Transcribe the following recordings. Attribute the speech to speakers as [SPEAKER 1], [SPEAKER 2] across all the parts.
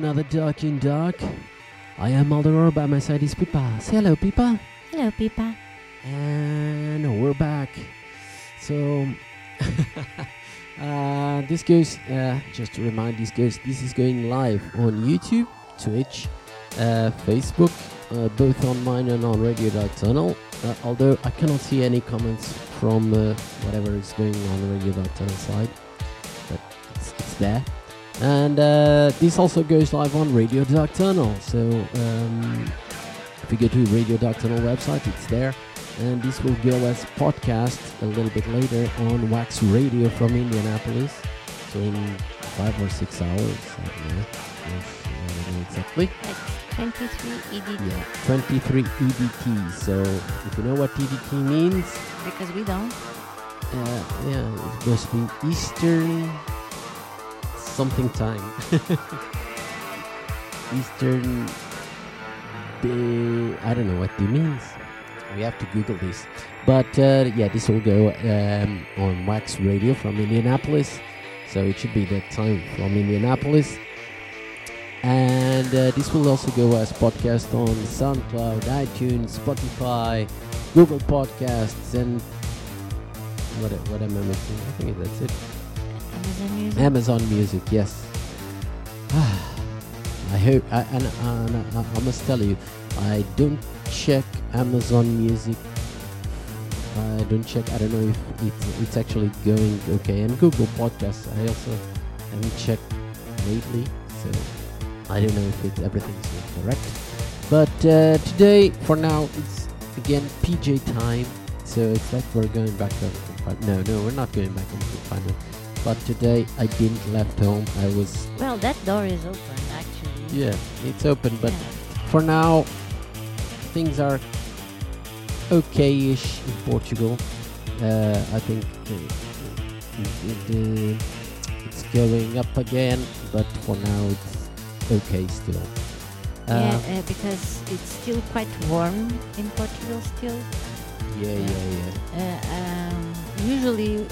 [SPEAKER 1] to another Dark in Dark. I am Maldoror, by my side is Pipa. Say hello, Pipa.
[SPEAKER 2] Hello, Pipa.
[SPEAKER 1] And we're back. So, uh, this goes, uh, just to remind this goes, this is going live on YouTube, Twitch, uh, Facebook, uh, both on mine and on Radio Dark Tunnel. Uh, although I cannot see any comments from uh, whatever is going on the Radio Dark Tunnel side, but it's, it's there. And uh, this also goes live on Radio Dark Tunnel. So um, if you go to Radio Dark Tunnel website, it's there. And this will go as podcast a little bit later on Wax Radio from Indianapolis. So in five or six hours, I don't know, I don't know exactly.
[SPEAKER 2] Like 23 EDT.
[SPEAKER 1] Yeah, 23 EDT. So if you know what EDT means,
[SPEAKER 2] Because we don't.
[SPEAKER 1] uh, yeah, supposed to be Eastern something time. Eastern. Day, I don't know what it means. We have to Google this. But uh, yeah, this will go um, on Wax Radio from Indianapolis. So it should be that time from Indianapolis. And uh, this will also go as podcast on SoundCloud, iTunes, Spotify, Google Podcasts, and what, what am I missing? I think that's it.
[SPEAKER 2] Amazon Music.
[SPEAKER 1] Amazon Music, yes. I hope, I, and, and I, I must tell you, I don't check Amazon Music. I don't check. I don't know if it's, it's actually going okay. And Google Podcasts, I also haven't checked lately, so I don't know if it, everything's correct. But uh, today, for now, it's again PJ time. So it's like we're going back to. No, no, we're not going back into confinement. But today I didn't left home. I was
[SPEAKER 2] Well, that door is open, actually.
[SPEAKER 1] yeah, it's open. But
[SPEAKER 2] Yeah.
[SPEAKER 1] for now, things are okay-ish in Portugal. Uh, I think uh, it, it, uh, it's going up again, but for now it's okay still.
[SPEAKER 2] Yeah,
[SPEAKER 1] Uh,
[SPEAKER 2] uh, because it's still quite warm in Portugal still.
[SPEAKER 1] yeah, yeah, yeah.
[SPEAKER 2] Uh, um, usually,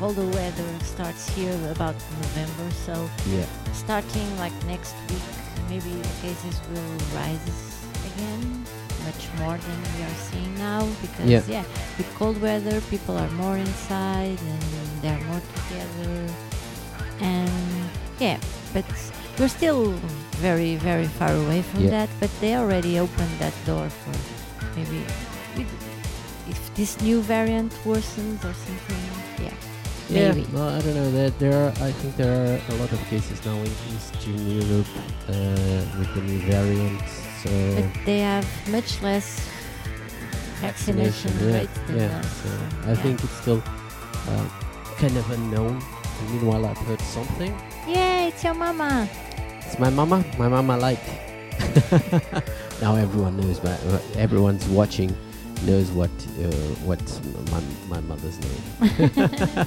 [SPEAKER 2] colder weather starts here about November, so
[SPEAKER 1] Yeah,
[SPEAKER 2] starting like next week, maybe the cases will rise again much more than we are seeing now because
[SPEAKER 1] Yeah.
[SPEAKER 2] yeah, with cold weather people are more inside and they're more together and yeah but we're still very very far away from
[SPEAKER 1] Yeah.
[SPEAKER 2] that but they already opened that door for maybe if this new variant worsens or something yeah
[SPEAKER 1] yeah.
[SPEAKER 2] maybe
[SPEAKER 1] Well, I don't know. There, there are. I think there are a lot of cases now in Eastern Europe uh, with the new variants. So
[SPEAKER 2] but they have much less vaccination
[SPEAKER 1] yeah,
[SPEAKER 2] rates than
[SPEAKER 1] yeah. So
[SPEAKER 2] so,
[SPEAKER 1] I
[SPEAKER 2] yeah.
[SPEAKER 1] think it's still uh, kind of unknown. And meanwhile, I've heard something.
[SPEAKER 2] Yeah, it's your mama.
[SPEAKER 1] It's my mama. My mama like. now everyone knows. My, uh, everyone's watching knows what uh, what my my mother's name.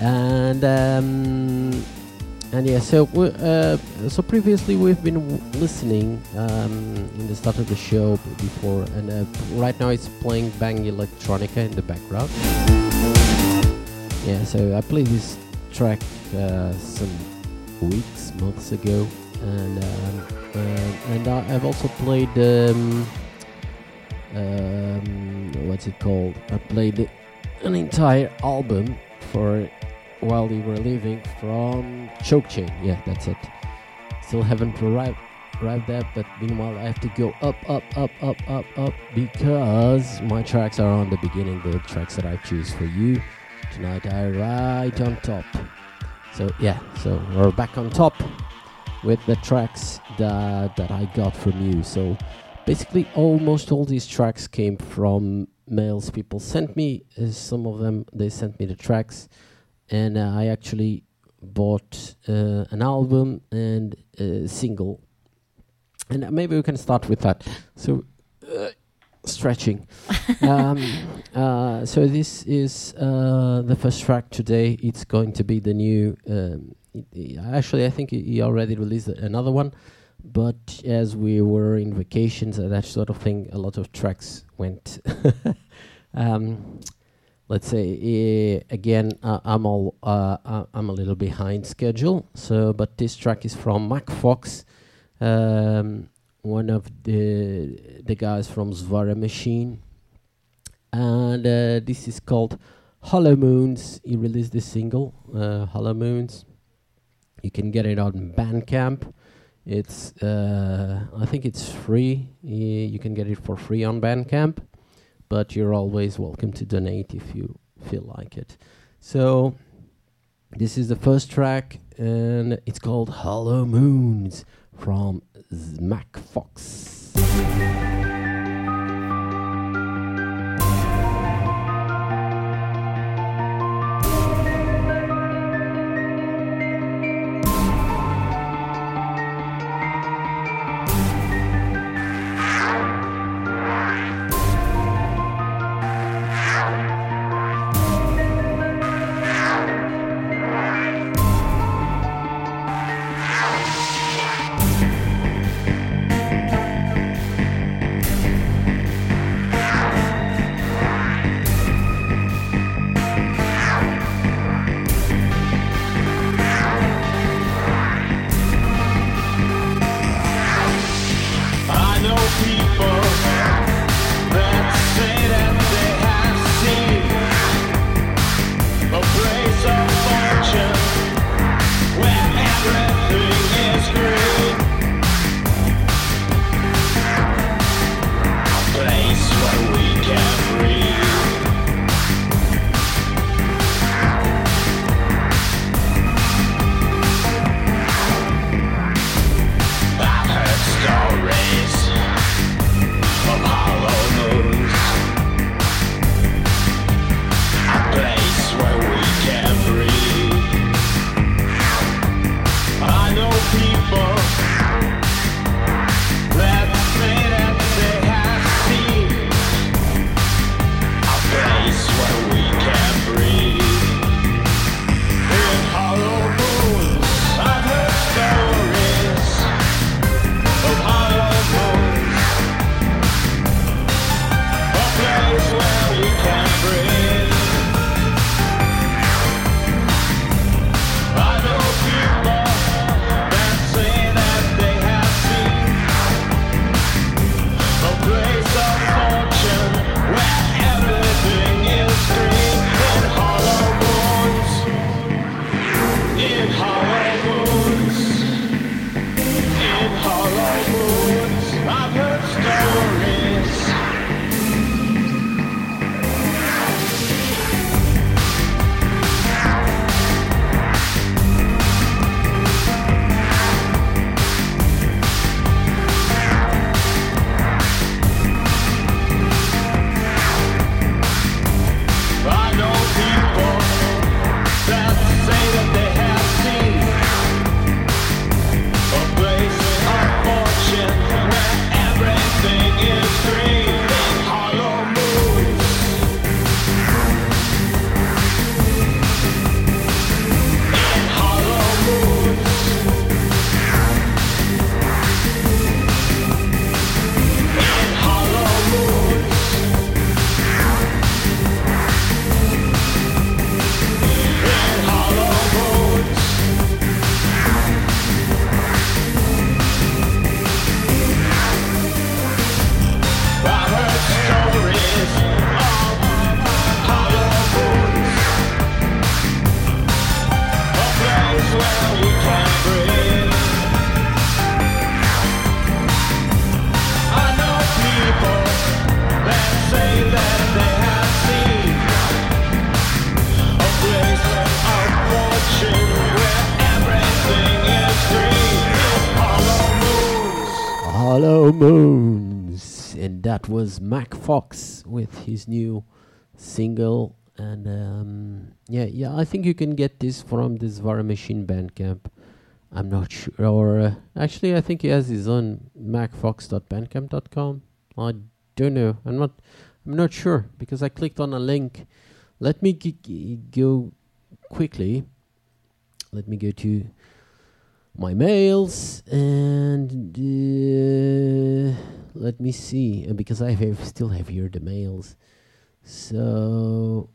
[SPEAKER 1] and um, and yeah, so uh, so previously we've been w- listening um, in the start of the show before, and uh, right now it's playing Bang Electronica in the background. Yeah, so I played this track uh, some weeks, months ago, and um, uh, and I, I've also played um, what's it called? I played an entire album for while we were leaving from Choke Chain. Yeah, that's it. Still haven't arrived arrived there, but meanwhile I have to go up, up, up, up, up, up because my tracks are on the beginning. The tracks that I choose for you tonight are right on top. So yeah, so we're back on top with the tracks that that I got from you. So basically, almost all these tracks came from mails. People sent me uh, some of them. They sent me the tracks, and uh, I actually bought uh, an album and a single. And uh, maybe we can start with that. So. Uh, stretching um, uh, so this is uh, the first track today it's going to be the new um, actually i think he already released another one but as we were in vacations and that sort of thing a lot of tracks went um,
[SPEAKER 3] let's say uh, again uh, I'm all uh, uh, I'm a little behind schedule. So, but this track is from Mac Fox, um, one of the the guys from Svara Machine, and uh, this is called Hollow Moons. He released this single, uh, Hollow Moons. You can get it on Bandcamp. It's uh, I think it's free. You can get it for free on Bandcamp, but you're always welcome to donate if you feel like it. So this is the first track, and it's called Hollow Moons from Mac Fox. Was Mac Fox with his new single. And um, yeah, yeah, I think you can get this from the Zvara Machine Bandcamp. I'm not sure, or uh, actually, I think he has his own macfox.bandcamp.com. I don't know. I'm not. I'm not sure because I clicked on a link. Let me g- g- go quickly. Let me go to my mails and uh, let me see uh, because I have still have here the mails. So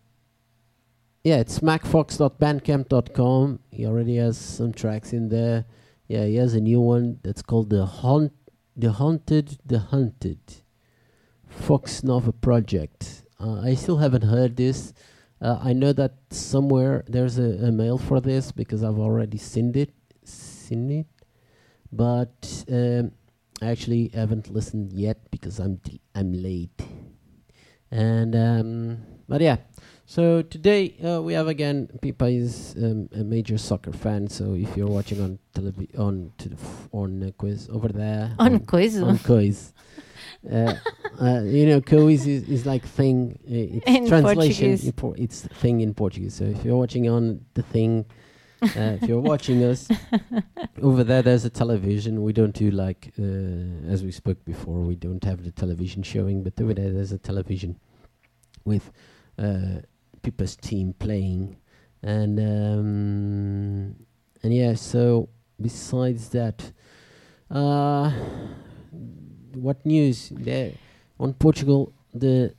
[SPEAKER 1] yeah, it's macfox.bandcamp.com. He already has some tracks in there. Yeah, he has a new one that's called the haunt, the haunted, the hunted, Fox Nova Project. Uh, I still haven't heard this. Uh, I know that somewhere there's a, a mail for this because I've already seen it, seen it, but um, I actually haven't listened yet because I'm d- I'm late. And um, but yeah, so today uh, we have again Pipa is um, a major soccer fan. So if you're watching on televi- on to the on uh, quiz over there
[SPEAKER 2] On quiz.
[SPEAKER 1] on quiz. Uh, uh, you know, quiz is, is like thing. Uh, it's
[SPEAKER 2] In
[SPEAKER 1] translation.
[SPEAKER 2] Portuguese.
[SPEAKER 1] In por- it's thing in Portuguese. So if you're watching on the thing, uh, if you're watching us over there, there's a television. We don't do like uh, as we spoke before. We don't have the television showing, but over there, there's a television with uh, Pippa's team playing, and um, and yeah. So besides that, uh, what news there on Portugal? The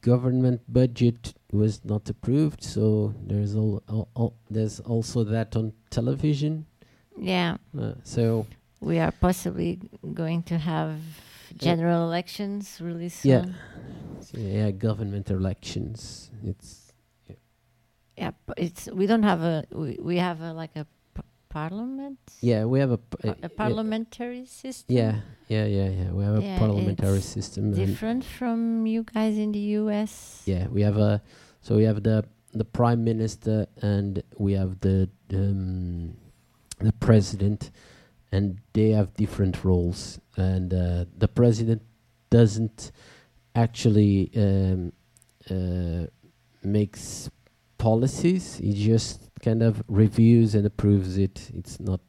[SPEAKER 1] government budget was not approved, so there's all, all, there's also that on television.
[SPEAKER 2] Yeah,
[SPEAKER 1] Uh, so
[SPEAKER 2] we are possibly going to have general elections really soon.
[SPEAKER 1] Yeah. so yeah, government elections. It's
[SPEAKER 2] Yeah, but it's we don't have a we, we have a like a parliament.
[SPEAKER 1] yeah, we have a yeah,
[SPEAKER 2] parliamentary system.
[SPEAKER 1] Yeah, yeah, yeah, yeah. We have a parliamentary system.
[SPEAKER 2] different from you guys in the U.S.
[SPEAKER 1] Yeah, we have a so we have the the prime minister and we have the um, the president, and they have different roles. And uh, the president doesn't actually um, uh, makes policies. He just kind of reviews and approves it. It's not.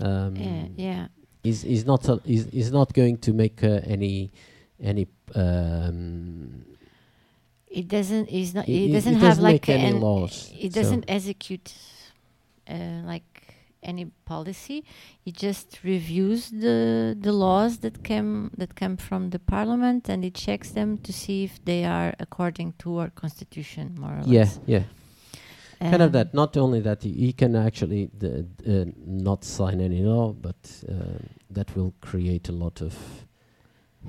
[SPEAKER 1] Um,
[SPEAKER 2] yeah, yeah.
[SPEAKER 1] is is not a, is is not going to make uh, any any um,
[SPEAKER 2] It doesn't. It's not.
[SPEAKER 1] It-
[SPEAKER 2] It,
[SPEAKER 1] it-
[SPEAKER 2] doesn't have
[SPEAKER 1] doesn't
[SPEAKER 2] like
[SPEAKER 1] any
[SPEAKER 2] an-
[SPEAKER 1] laws,
[SPEAKER 2] It doesn't execute uh, like any policy. It just reviews the the laws that came that come from the parliament and it checks them to see if they are according to our constitution, more or
[SPEAKER 1] yeah
[SPEAKER 2] less.
[SPEAKER 1] Yeah. Yeah kind of that not only that he, he can actually the, uh, not sign any law but uh, that will create a lot of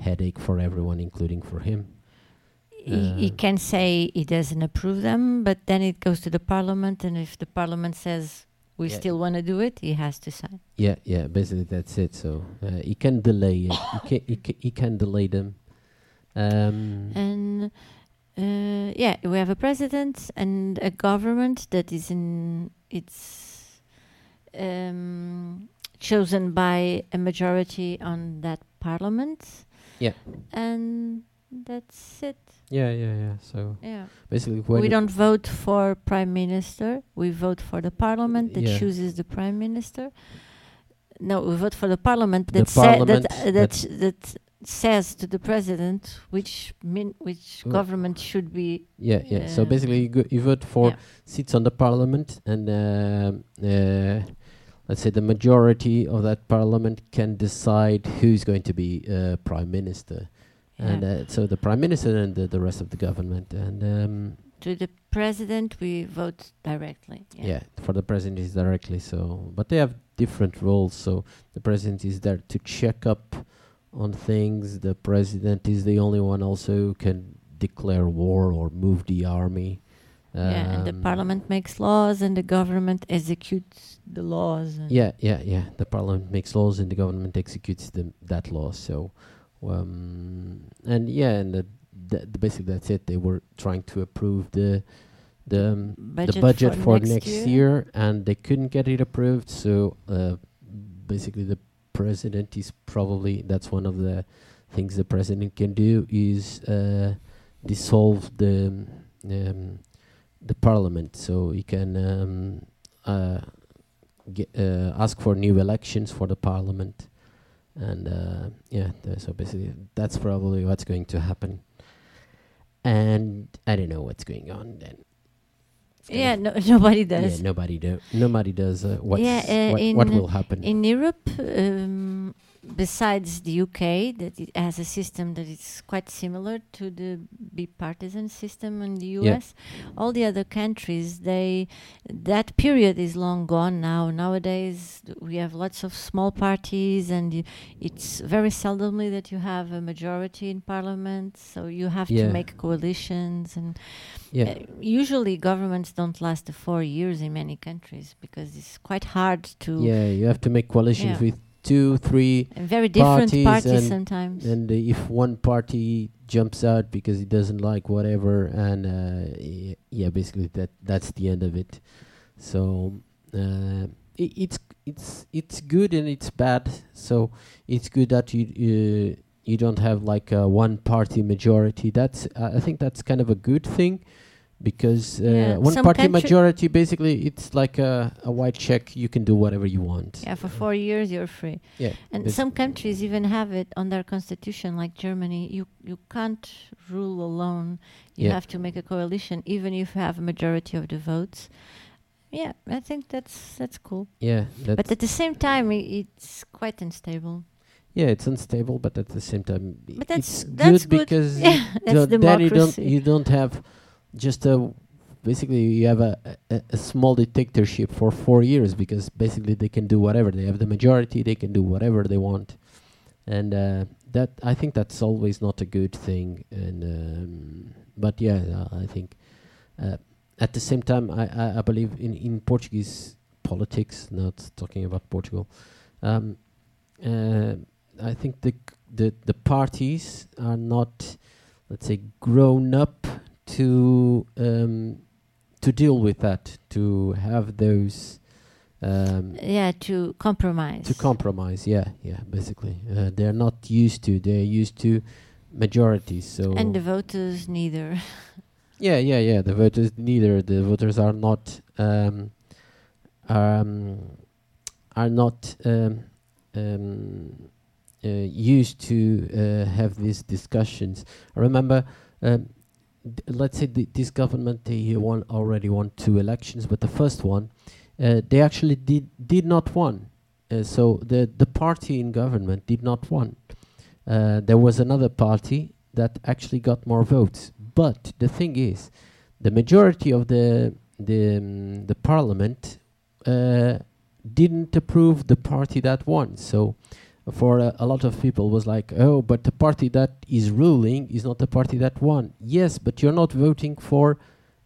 [SPEAKER 1] headache for everyone including for him
[SPEAKER 2] he, he
[SPEAKER 1] Uh,
[SPEAKER 2] can say he doesn't approve them, but then it goes to the parliament, and if the parliament says we
[SPEAKER 1] Yeah.
[SPEAKER 2] still want to do it, he has to sign.
[SPEAKER 1] yeah yeah basically that's it so uh, he can delay it he, can, he, can, he can delay them um,
[SPEAKER 2] And uh, yeah, we have a president and a government that is in it's um, chosen by a majority on that parliament.
[SPEAKER 1] Yeah.
[SPEAKER 2] and that's it.
[SPEAKER 1] yeah yeah yeah so
[SPEAKER 2] Yeah,
[SPEAKER 1] basically
[SPEAKER 2] we don't vote for prime minister. We vote for the parliament that
[SPEAKER 1] Yeah.
[SPEAKER 2] chooses the prime minister. No, we vote for the parliament
[SPEAKER 1] The
[SPEAKER 2] that
[SPEAKER 1] parliament
[SPEAKER 2] that, uh, that that says to the president which min- which government should be.
[SPEAKER 1] Yeah, yeah. So
[SPEAKER 2] Uh,
[SPEAKER 1] basically, you, go, you vote for
[SPEAKER 2] yeah.
[SPEAKER 1] seats on the parliament, and um uh, let's say the majority of that parliament can decide who's going to be uh, prime minister, and
[SPEAKER 2] Yeah.
[SPEAKER 1] uh, so the prime minister and the, the rest of the government, and um,
[SPEAKER 2] to the president, we vote directly.
[SPEAKER 1] yeah. for the president is directly. So, but they have different roles. So the president is there to check up on things. The president is the only one also who can declare war or move the army.
[SPEAKER 2] yeah, and the
[SPEAKER 1] Um,
[SPEAKER 2] parliament makes laws, and the government executes the laws. And
[SPEAKER 1] Yeah, yeah, yeah. The parliament makes laws and the government executes them that law. So, um, and yeah, and the, the, the basically that's it. They were trying to approve the the um,
[SPEAKER 2] budget
[SPEAKER 1] the budget for,
[SPEAKER 2] next,
[SPEAKER 1] next, year. and they couldn't get it approved. So, uh, basically, the president is probably that's one of the things the president can do is uh, dissolve the um, the parliament, so he can um, uh, get, uh, ask for new elections for the parliament, and uh, yeah, so basically that's probably what's going to happen. And I don't know what's going on then.
[SPEAKER 2] Yeah, no, nobody does.
[SPEAKER 1] yeah, nobody do. Nobody does. Uh,
[SPEAKER 2] Yeah, uh,
[SPEAKER 1] what, what will happen?
[SPEAKER 2] In Europe, um, besides the UK, that it has a system that is quite similar to the bipartisan system in the
[SPEAKER 1] Yeah.
[SPEAKER 2] US, all the other countries, they that period is long gone now. Nowadays, we have lots of small parties, and it's very seldomly that you have a majority in parliament. So you have
[SPEAKER 1] Yeah.
[SPEAKER 2] to make coalitions, and
[SPEAKER 1] Yeah.
[SPEAKER 2] uh, usually governments don't last four years in many countries because it's quite hard to
[SPEAKER 1] Yeah, you have to make coalitions
[SPEAKER 2] Yeah.
[SPEAKER 1] with two, three,
[SPEAKER 2] and very different
[SPEAKER 1] parties
[SPEAKER 2] parties,
[SPEAKER 1] and-
[SPEAKER 2] sometimes.
[SPEAKER 1] and uh, if one party jumps out because he doesn't like whatever, and uh, yeah, basically that that's the end of it. So uh, i it's it's it's good and it's bad. So it's good that you uh, you don't have like a one party majority. That's uh, I think that's kind of a good thing. Because uh,
[SPEAKER 2] Yeah,
[SPEAKER 1] one
[SPEAKER 2] some
[SPEAKER 1] party majority, basically, it's like a, a white check. You can do whatever you want.
[SPEAKER 2] yeah, for four years you're free.
[SPEAKER 1] Yeah,
[SPEAKER 2] And some countries even have it on their constitution, like Germany. You you can't rule alone. You
[SPEAKER 1] Yeah.
[SPEAKER 2] have to make a coalition, even if you have a majority of the votes. Yeah, I think that's that's cool.
[SPEAKER 1] yeah, that's
[SPEAKER 2] But at the same time, i it's quite unstable.
[SPEAKER 1] Yeah, it's unstable, but at the same time,
[SPEAKER 2] But that's
[SPEAKER 1] it's
[SPEAKER 2] that's
[SPEAKER 1] good because
[SPEAKER 2] yeah, that's
[SPEAKER 1] then you don't you don't have just a basically you have a, a, a small dictatorship for four years because basically they can do whatever they have the majority they can do whatever they want, and uh, that I think that's always not a good thing. And um, but yeah, uh, I think uh, at the same time I, I, I believe in in Portuguese politics, not talking about Portugal. Um, uh, I think the the the parties are not, let's say, grown up to um, to deal with that, to have those um,
[SPEAKER 2] yeah, to compromise.
[SPEAKER 1] to compromise. Yeah, yeah. Basically, uh, they're not used to. They're used to majorities. So
[SPEAKER 2] and the voters neither.
[SPEAKER 1] yeah, yeah, yeah. The voters neither. The voters are not um, um, are not um, um, uh, used to uh, have these discussions. I remember, um, let's say th- this government they won already won two elections, but the first one uh, they actually did did not won. Uh, so the the party in government did not won. Uh, there was another party that actually got more votes. But the thing is, the majority of the the um, the parliament uh, didn't approve the party that won. So for a, a lot of people was like, oh, but the party that is ruling is not the party that won. Yes, but you're not voting for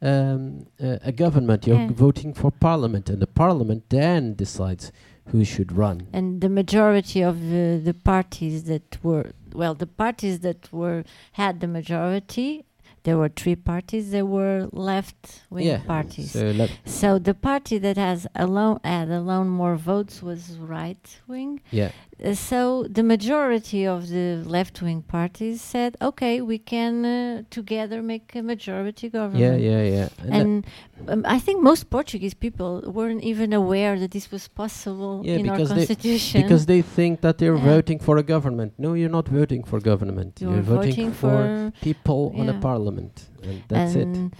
[SPEAKER 1] um, a, a government. You're
[SPEAKER 2] Yeah.
[SPEAKER 1] voting for parliament, and the parliament then decides who should run.
[SPEAKER 2] and the majority of the, the parties that were well the parties that were had the majority there were three parties that were left wing
[SPEAKER 1] yeah.
[SPEAKER 2] parties
[SPEAKER 1] So let,
[SPEAKER 2] so the party that has alone had alone more votes was right wing
[SPEAKER 1] yeah.
[SPEAKER 2] Uh, so the majority of the left wing parties said okay we can uh, together make a majority government
[SPEAKER 1] Yeah, yeah, yeah. And
[SPEAKER 2] and um, I think most Portuguese people weren't even aware that this was possible
[SPEAKER 1] Yeah,
[SPEAKER 2] in our
[SPEAKER 1] because they- because they think that they're
[SPEAKER 2] Yeah.
[SPEAKER 1] voting for a government. No, you're not voting for government.
[SPEAKER 2] you're,
[SPEAKER 1] You're,
[SPEAKER 2] voting, for,
[SPEAKER 1] people on a parliament, and that's it.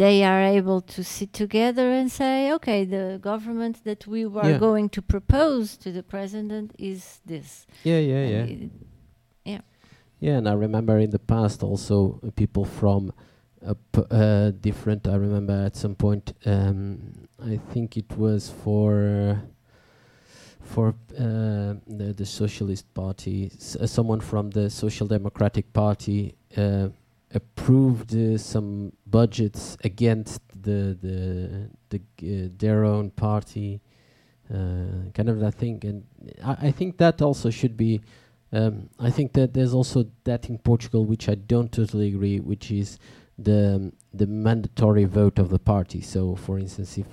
[SPEAKER 2] they are able to sit together and say, okay, the government that we were
[SPEAKER 1] Yeah.
[SPEAKER 2] going to propose to the president is this.
[SPEAKER 1] Yeah, yeah,
[SPEAKER 2] And
[SPEAKER 1] yeah,
[SPEAKER 2] it-
[SPEAKER 1] yeah. And I remember in the past also uh, people from uh, uh, different. I remember at some point, um, I think it was for. For uh, the, the Socialist Party, s- uh, someone from the Social Democratic Party uh, approved uh, some budgets against the the, the uh, their own party, uh, kind of that thing, and I, I think that also should be. Um, I think that there's also that in Portugal, which I don't totally agree, which is the um, the mandatory vote of the party. So, for instance, if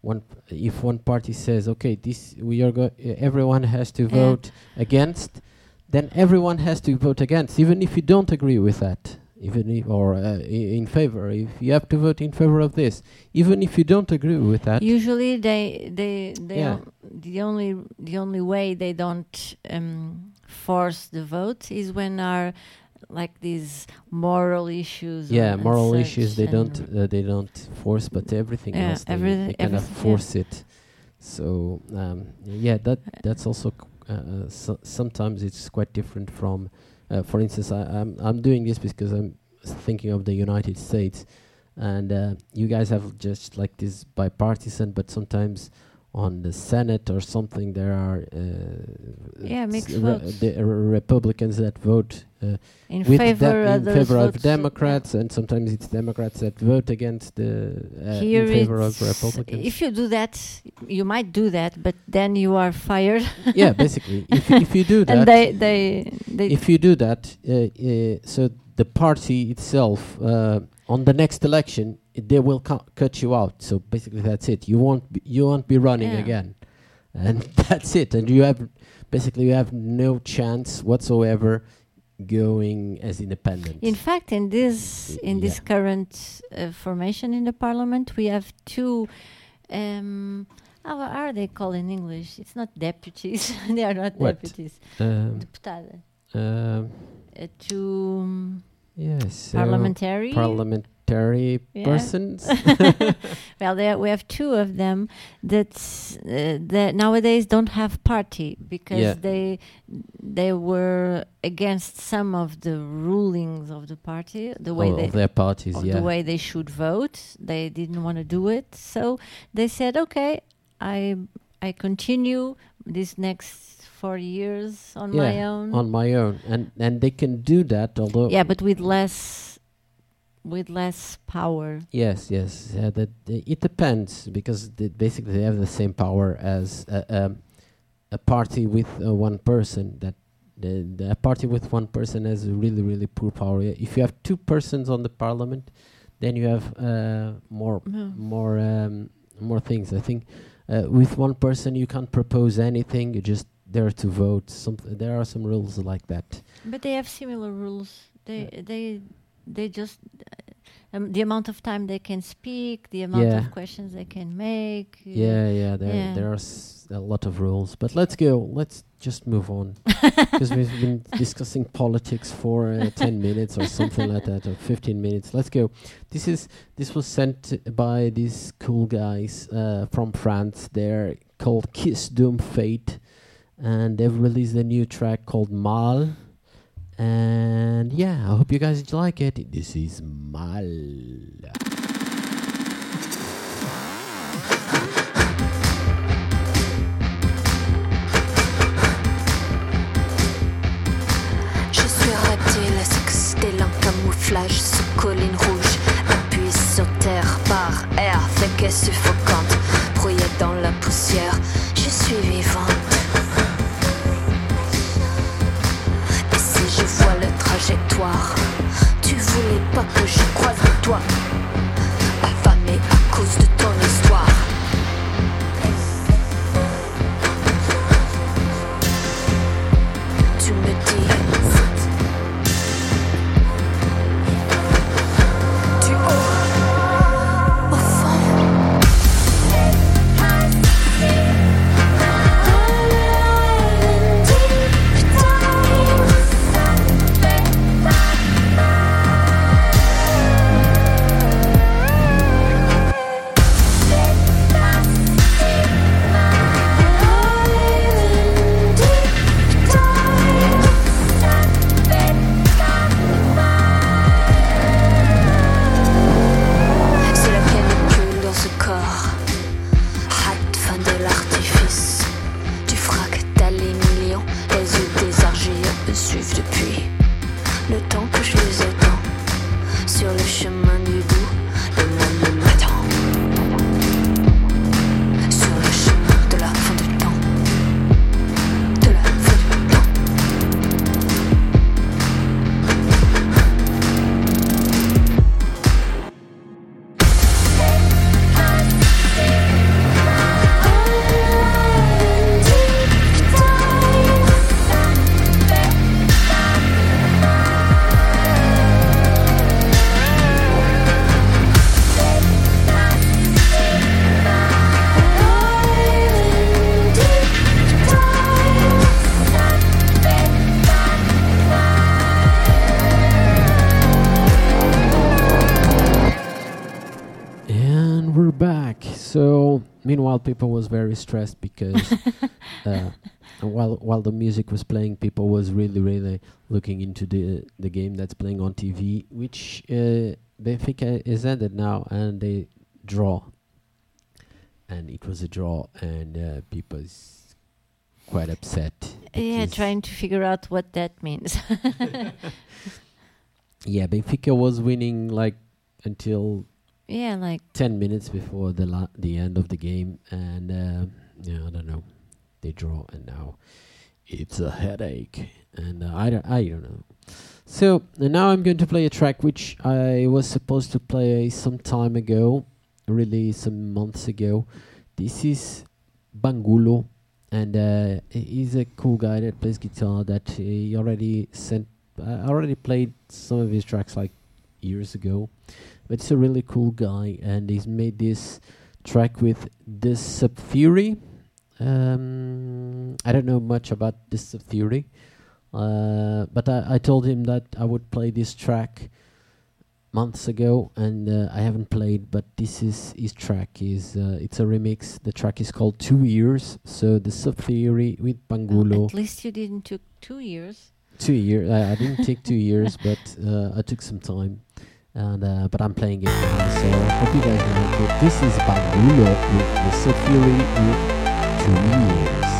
[SPEAKER 1] one if one party says, "Okay, this we are go- everyone has to vote against," then everyone has to vote against, even if you don't agree with that, even if or uh, in favor. If you have to vote in favor of this, even if you don't agree with that,
[SPEAKER 2] Usually, they they they
[SPEAKER 1] Yeah.
[SPEAKER 2] the only the only way they don't um, force the vote is when are like these moral issues.
[SPEAKER 1] yeah, moral issues they don't uh, they don't force, but everything
[SPEAKER 2] Yeah,
[SPEAKER 1] else they, they kind of
[SPEAKER 2] everything, yeah.
[SPEAKER 1] force it. So um, yeah, that that's also uh, so sometimes it's quite different from. Uh, for instance, I, I'm I'm doing this because I'm thinking of the United States, and uh, you guys have just like this bipartisan, but sometimes on the Senate or something there are uh,
[SPEAKER 2] Yeah, mixed votes.
[SPEAKER 1] the Republicans that vote uh,
[SPEAKER 2] in favor,
[SPEAKER 1] in favor of Democrats, and sometimes it's Democrats that vote against the uh, in favor of Republicans.
[SPEAKER 2] If you do that, you might do that, but then you are fired.
[SPEAKER 1] yeah, basically, if if you do that,
[SPEAKER 2] and they they they
[SPEAKER 1] if you do that, uh, uh, so the party itself uh, on the next election they will cu- cut you out. So basically, that's it. You won't be, you won't be running
[SPEAKER 2] Yeah.
[SPEAKER 1] again, and that's it. And you have basically you have no chance whatsoever going as independent.
[SPEAKER 2] In fact, in this in this current uh, formation in the parliament, we have two. Um, how are they called in English? It's not deputies. they are not
[SPEAKER 1] What?
[SPEAKER 2] deputies.
[SPEAKER 1] um,
[SPEAKER 2] Deputada.
[SPEAKER 1] um,
[SPEAKER 2] Uh, two um,
[SPEAKER 1] yes,
[SPEAKER 2] parliamentary.
[SPEAKER 1] Parliamentary
[SPEAKER 2] Yeah.
[SPEAKER 1] persons.
[SPEAKER 2] well, there we have two of them that uh, that nowadays don't have party because
[SPEAKER 1] Yeah.
[SPEAKER 2] they they were against some of the rulings of the party, the way
[SPEAKER 1] of
[SPEAKER 2] they
[SPEAKER 1] their parties, yeah.
[SPEAKER 2] the way they should vote. They didn't want to do it, so they said, "Okay, I I continue this next four years on my own."
[SPEAKER 1] on my own, and and they can do that. Although
[SPEAKER 2] yeah, but with less with less power.
[SPEAKER 1] Yes, yes. Uh, that it depends because they basically they have the same power as a, um, a party with uh, one person. That the, the a party with one person has really really poor power. If you have two persons on the parliament, then you have uh, more
[SPEAKER 2] Yeah.
[SPEAKER 1] more um, more things. I think uh, with one person you can't propose anything. You just there to vote. Some there are some rules like that.
[SPEAKER 2] But they have similar rules. They they they just uh, um, the amount of time they can speak, the amount
[SPEAKER 1] Yeah.
[SPEAKER 2] of questions they can make. uh,
[SPEAKER 1] Yeah, yeah, there,
[SPEAKER 2] Yeah.
[SPEAKER 1] there are s- a lot of rules. But let's go. Let's just move on because we've been discussing politics for uh, ten minutes or something like that, or fifteen minutes. Let's go. This is this was sent by these cool guys uh, from France. They're called Kiss Doom Fate, and they've released a new track called Mal. And yeah, I hope you guys like it. This is Mal. And we're back. So, meanwhile, people was very stressed because uh, while while the music was playing, people was really really looking into the the game that's playing on TV, which uh, Benfica is ended now, and they draw, and it was a draw, and uh, people is quite upset.
[SPEAKER 2] Yeah, trying to figure out what that means.
[SPEAKER 1] Yeah, Benfica was winning like until
[SPEAKER 2] yeah, like
[SPEAKER 1] ten minutes before the la- the end of the game, and uh, yeah, I don't know, they draw, and now it's a headache, and uh, I don't, I don't know. So uh, now I'm going to play a track which I was supposed to play some time ago, really some months ago. This is Bangulo, and uh, he's a cool guy that plays guitar. That he already sent, I already played some of his tracks like years ago but it's a really cool guy and he's made this track with this sub theory um, i don't know much about this sub theory uh, but I, I told him that i would play this track months ago and uh, i haven't played but this is his track is uh, it's a remix the track is called two years so the sub theory with bangulo
[SPEAKER 2] at least you didn't took two years.
[SPEAKER 1] two years. I, I didn't take two years, but uh, I took some time. And uh, but I'm playing it now, so hope you guys like it. This is Bangulo with the sub theory with two years.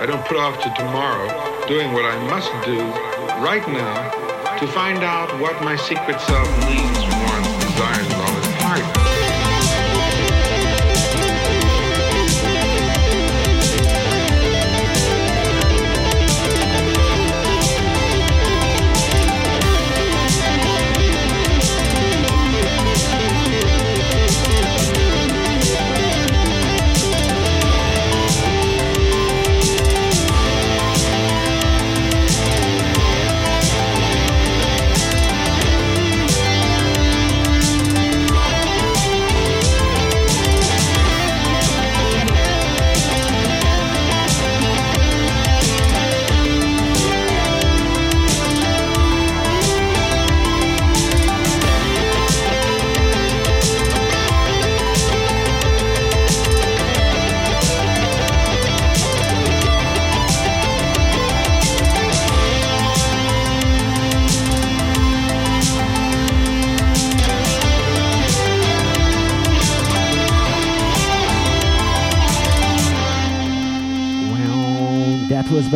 [SPEAKER 4] I don't put off to tomorrow doing what I must do right now to find out what my secret self needs, wants, desires, and all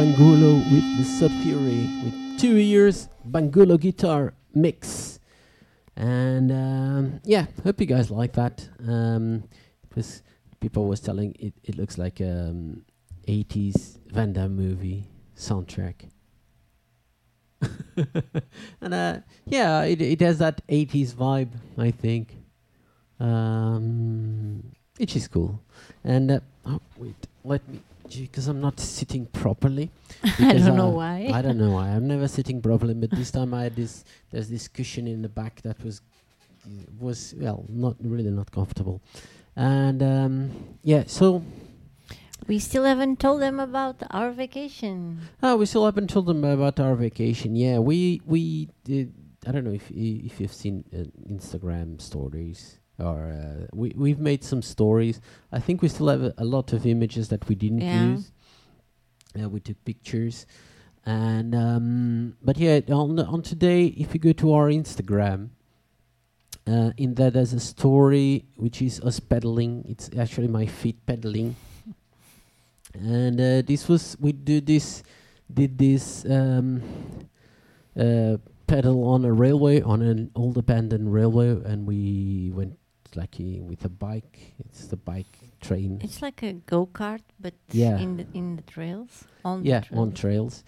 [SPEAKER 1] Bangulo with the Sub Theory with two years Bangulo guitar mix. And um, yeah, hope you guys like that. Um, it people was telling it, it looks like um 80s Van Damme movie soundtrack. and uh, yeah, it it has that 80s vibe, I think. Um, which is cool. And uh, oh, wait, let me because I'm not sitting properly.
[SPEAKER 2] I don't know
[SPEAKER 1] I-
[SPEAKER 2] why.
[SPEAKER 1] I don't know why. I'm never sitting properly, but this time I had this. There's this cushion in the back that was was well, not really not comfortable, and um, yeah. So
[SPEAKER 2] We still haven't told them about our vacation.
[SPEAKER 1] oh, we still haven't told them about our vacation. Yeah, we we did. I don't know if if you've seen uh, Instagram stories or uh, we we've made some stories. I think we still have a, a lot of images that we didn't
[SPEAKER 2] Yeah.
[SPEAKER 1] use. Uh, we took pictures, and um, but yeah, on on today, if you go to our Instagram, uh, in there there's a story which is us pedaling. It's actually my feet pedaling, and uh, this was we do this did this um, uh, pedal on a railway on an old abandoned railway, and we went like uh, with a bike. It's the bike train.
[SPEAKER 2] It's like a go kart, but
[SPEAKER 1] Yeah.
[SPEAKER 2] in the in the trails. On
[SPEAKER 1] yeah
[SPEAKER 2] the
[SPEAKER 1] on
[SPEAKER 2] trails.
[SPEAKER 1] trails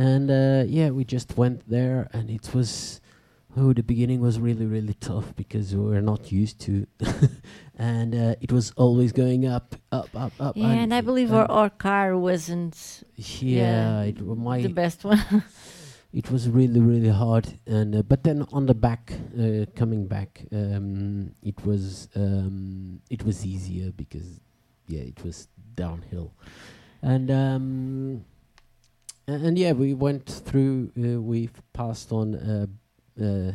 [SPEAKER 1] and uh, yeah we just went there and it was oh the beginning was really really tough because we were not used to and uh, it was always going up up up up
[SPEAKER 2] Yeah, and I believe our, our car wasn't
[SPEAKER 1] yeah, it wa- my
[SPEAKER 2] the best one.
[SPEAKER 1] it was really really hard. And uh, but then on the back uh, coming back um, it was um, it was easier because yeah it was downhill. And um, and yeah we went through uh, we've passed on a, a,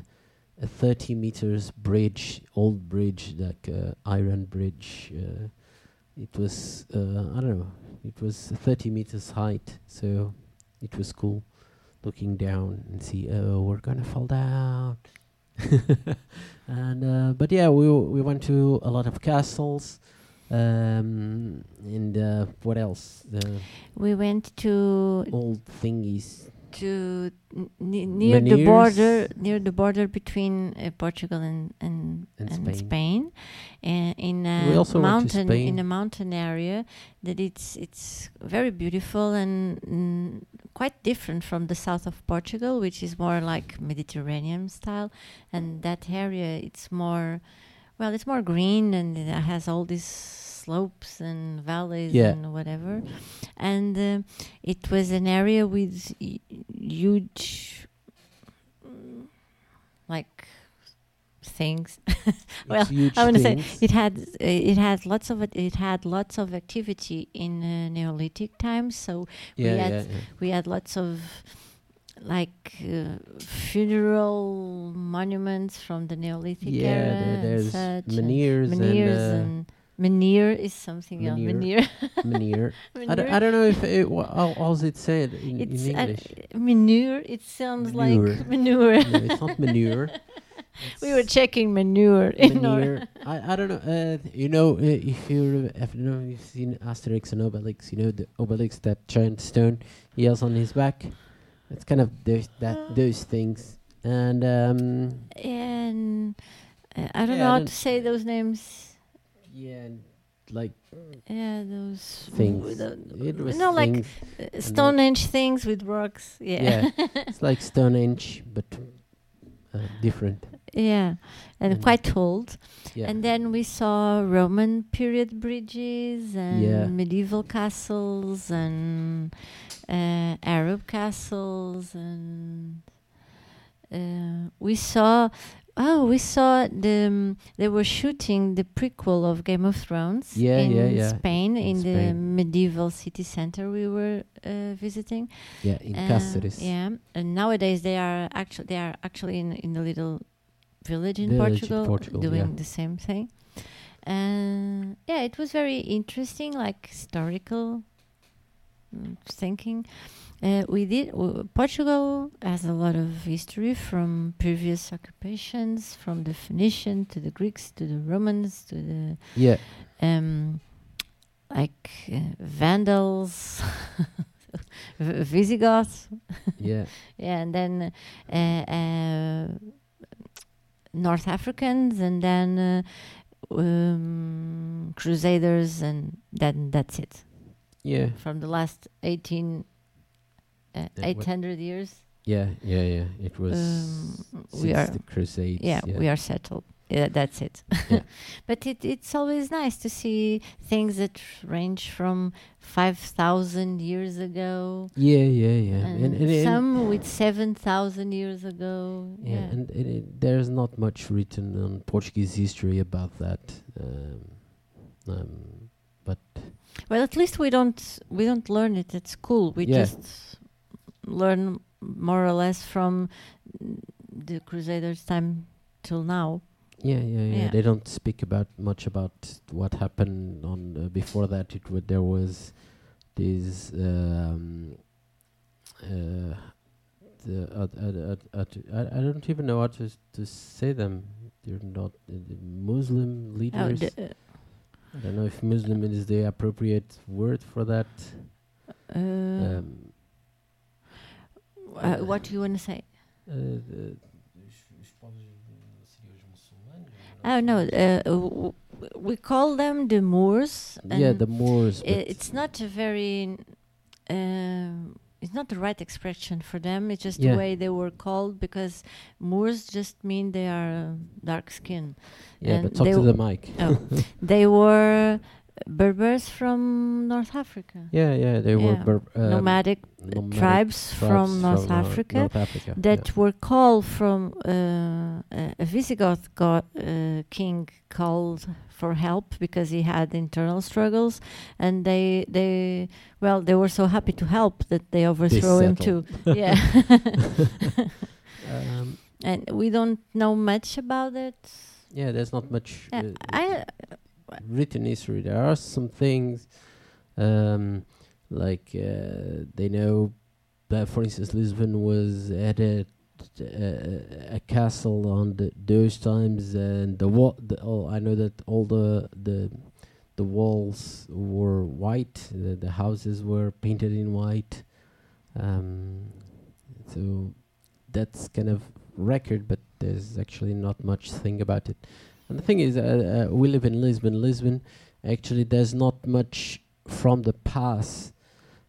[SPEAKER 1] a 30 meters bridge old bridge like uh, iron bridge. Uh, it was uh, i don't know it was 30 meters height so it was cool looking down and see oh we're gonna fall down. And uh, but yeah we we went to a lot of castles um and uh, what else? The
[SPEAKER 2] we went to
[SPEAKER 1] old thingies
[SPEAKER 2] to n- near the border near the border between uh, Portugal and and,
[SPEAKER 1] And
[SPEAKER 2] and
[SPEAKER 1] Spain.
[SPEAKER 2] Uh, in a
[SPEAKER 1] also went to
[SPEAKER 2] mountain in a mountain area that it's it's very beautiful and mm, quite different from the south of Portugal, which is more like Mediterranean style, and that area it's more well it's more green and it has all these slopes and valleys
[SPEAKER 1] Yeah.
[SPEAKER 2] and whatever and um it was an area with y- huge like things Well, I want to say it had uh, it had lots of it, it had lots of activity in uh, Neolithic times. So we had
[SPEAKER 1] yeah, yeah.
[SPEAKER 2] we had lots of like uh, funeral monuments from the Neolithic
[SPEAKER 1] yeah
[SPEAKER 2] era.
[SPEAKER 1] there,
[SPEAKER 2] and
[SPEAKER 1] there's
[SPEAKER 2] such, and
[SPEAKER 1] menhirs,
[SPEAKER 2] menhirs
[SPEAKER 1] and,
[SPEAKER 2] and menhir is something else.
[SPEAKER 1] menhir.
[SPEAKER 2] Menhir.
[SPEAKER 1] uh, menhir. I, don't,
[SPEAKER 2] Menhir.
[SPEAKER 1] I don't know if it, wha- how how's it said in, in
[SPEAKER 2] It's uh,
[SPEAKER 1] English.
[SPEAKER 2] manure. It sounds
[SPEAKER 1] Manure.
[SPEAKER 2] like manure.
[SPEAKER 1] no, it's not manure.
[SPEAKER 2] we were checking manure. in our-
[SPEAKER 1] Manure. I, I don't know. Uh, you know, uh, if you if you know you've seen Asterix and Obelix, you know the Obelix that giant stone he has on his back. It's kind of those that those things. And um,
[SPEAKER 2] and uh, I don't
[SPEAKER 1] Yeah,
[SPEAKER 2] know how to say those names.
[SPEAKER 1] Yeah, like
[SPEAKER 2] Yeah, those
[SPEAKER 1] things.
[SPEAKER 2] the-
[SPEAKER 1] It was
[SPEAKER 2] no, like uh, Stonehenge things with rocks. Yeah,
[SPEAKER 1] yeah, it's like Stonehenge, but uh, different.
[SPEAKER 2] yeah, and
[SPEAKER 1] And-
[SPEAKER 2] quite old.
[SPEAKER 1] Yeah.
[SPEAKER 2] And then we saw Roman period bridges and
[SPEAKER 1] Yeah.
[SPEAKER 2] medieval castles and uh, Arab castles and uh, we saw. Oh, we saw the um, they were shooting the prequel of Game of Thrones
[SPEAKER 1] Yeah,
[SPEAKER 2] in
[SPEAKER 1] yeah, yeah,
[SPEAKER 2] Spain
[SPEAKER 1] in
[SPEAKER 2] in, the medieval city center we were uh, visiting.
[SPEAKER 1] yeah, in
[SPEAKER 2] Uh,
[SPEAKER 1] Cáceres.
[SPEAKER 2] Yeah, and nowadays they are actually they are actually in in a little village in
[SPEAKER 1] Village in
[SPEAKER 2] Portugal,
[SPEAKER 1] Portugal,
[SPEAKER 2] doing the same thing. And yeah, it was very interesting, like historical mm, thinking. Uh, we did w- Portugal has a lot of history from previous occupations, from the Phoenician to the Greeks to the Romans to the
[SPEAKER 1] Yeah,
[SPEAKER 2] um, like uh, Vandals. V- Visigoths,
[SPEAKER 1] yeah,
[SPEAKER 2] yeah, and then uh, uh, North Africans, and then uh, um, Crusaders, and then that's it.
[SPEAKER 1] yeah,
[SPEAKER 2] From the last 18, uh, 800 years,
[SPEAKER 1] yeah, yeah, yeah. It was
[SPEAKER 2] um,
[SPEAKER 1] since
[SPEAKER 2] we are
[SPEAKER 1] the Crusades.
[SPEAKER 2] yeah, we are settled. Yeah, that's it.
[SPEAKER 1] Yeah.
[SPEAKER 2] but it, it's always nice to see things that range from 5,000 years ago.
[SPEAKER 1] Yeah, yeah, yeah.
[SPEAKER 2] And,
[SPEAKER 1] and-
[SPEAKER 2] some with 7,000 years ago.
[SPEAKER 1] Yeah,
[SPEAKER 2] Yeah.
[SPEAKER 1] and, and it, there's not much written on Portuguese history about that. Um, um, but
[SPEAKER 2] well, at least we don't we don't learn it at school. We
[SPEAKER 1] Yeah.
[SPEAKER 2] just learn more or less from the Crusaders' time till now.
[SPEAKER 1] yeah, yeah, yeah,
[SPEAKER 2] Yeah.
[SPEAKER 1] They don't speak about much about what happened on uh, before that. It would there was this um, uh, the uh, uh, uh, I, I don't even know how to s- to say them. They're not uh, the Muslim
[SPEAKER 2] Oh,
[SPEAKER 1] leaders.
[SPEAKER 2] the, uh,
[SPEAKER 1] I don't know if Muslim is the appropriate word for that. Um,
[SPEAKER 2] uh, what do you want to say?
[SPEAKER 1] uh,
[SPEAKER 2] Oh no, uh, w- we call them the Moors.
[SPEAKER 1] yeah, the Moors.
[SPEAKER 2] it's not a very. Um, it's not the right expression for them. It's just
[SPEAKER 1] Yeah.
[SPEAKER 2] the way they were called because Moors just mean they are uh, dark skin.
[SPEAKER 1] yeah, but talk to
[SPEAKER 2] w-
[SPEAKER 1] the mic.
[SPEAKER 2] Oh, they were Berbers from North Africa.
[SPEAKER 1] Yeah, yeah, they were
[SPEAKER 2] Yeah.
[SPEAKER 1] Berb- um,
[SPEAKER 2] nomadic,
[SPEAKER 1] nomadic
[SPEAKER 2] tribes, from North
[SPEAKER 1] Nor-
[SPEAKER 2] Africa
[SPEAKER 1] North Africa.
[SPEAKER 2] that were called from uh, a Visigoth go- uh, king called for help because he had internal struggles, and they they well they were so happy to help that they overthrow him too. yeah,
[SPEAKER 1] um,
[SPEAKER 2] and we don't know much about it.
[SPEAKER 1] yeah, there's not much
[SPEAKER 2] Yeah,
[SPEAKER 1] uh,
[SPEAKER 2] I
[SPEAKER 1] written history. There are some things, um, like uh, they know that, for instance, Lisbon was at a, a, castle on the, those times, and the wall. Oh, I know that all the the the walls were white. The, the houses were painted in white. Um, so that's kind of record, but there's actually not much thing about it. And the thing is, uh, uh, we live in Lisbon. Lisbon, actually, there's not much from the past,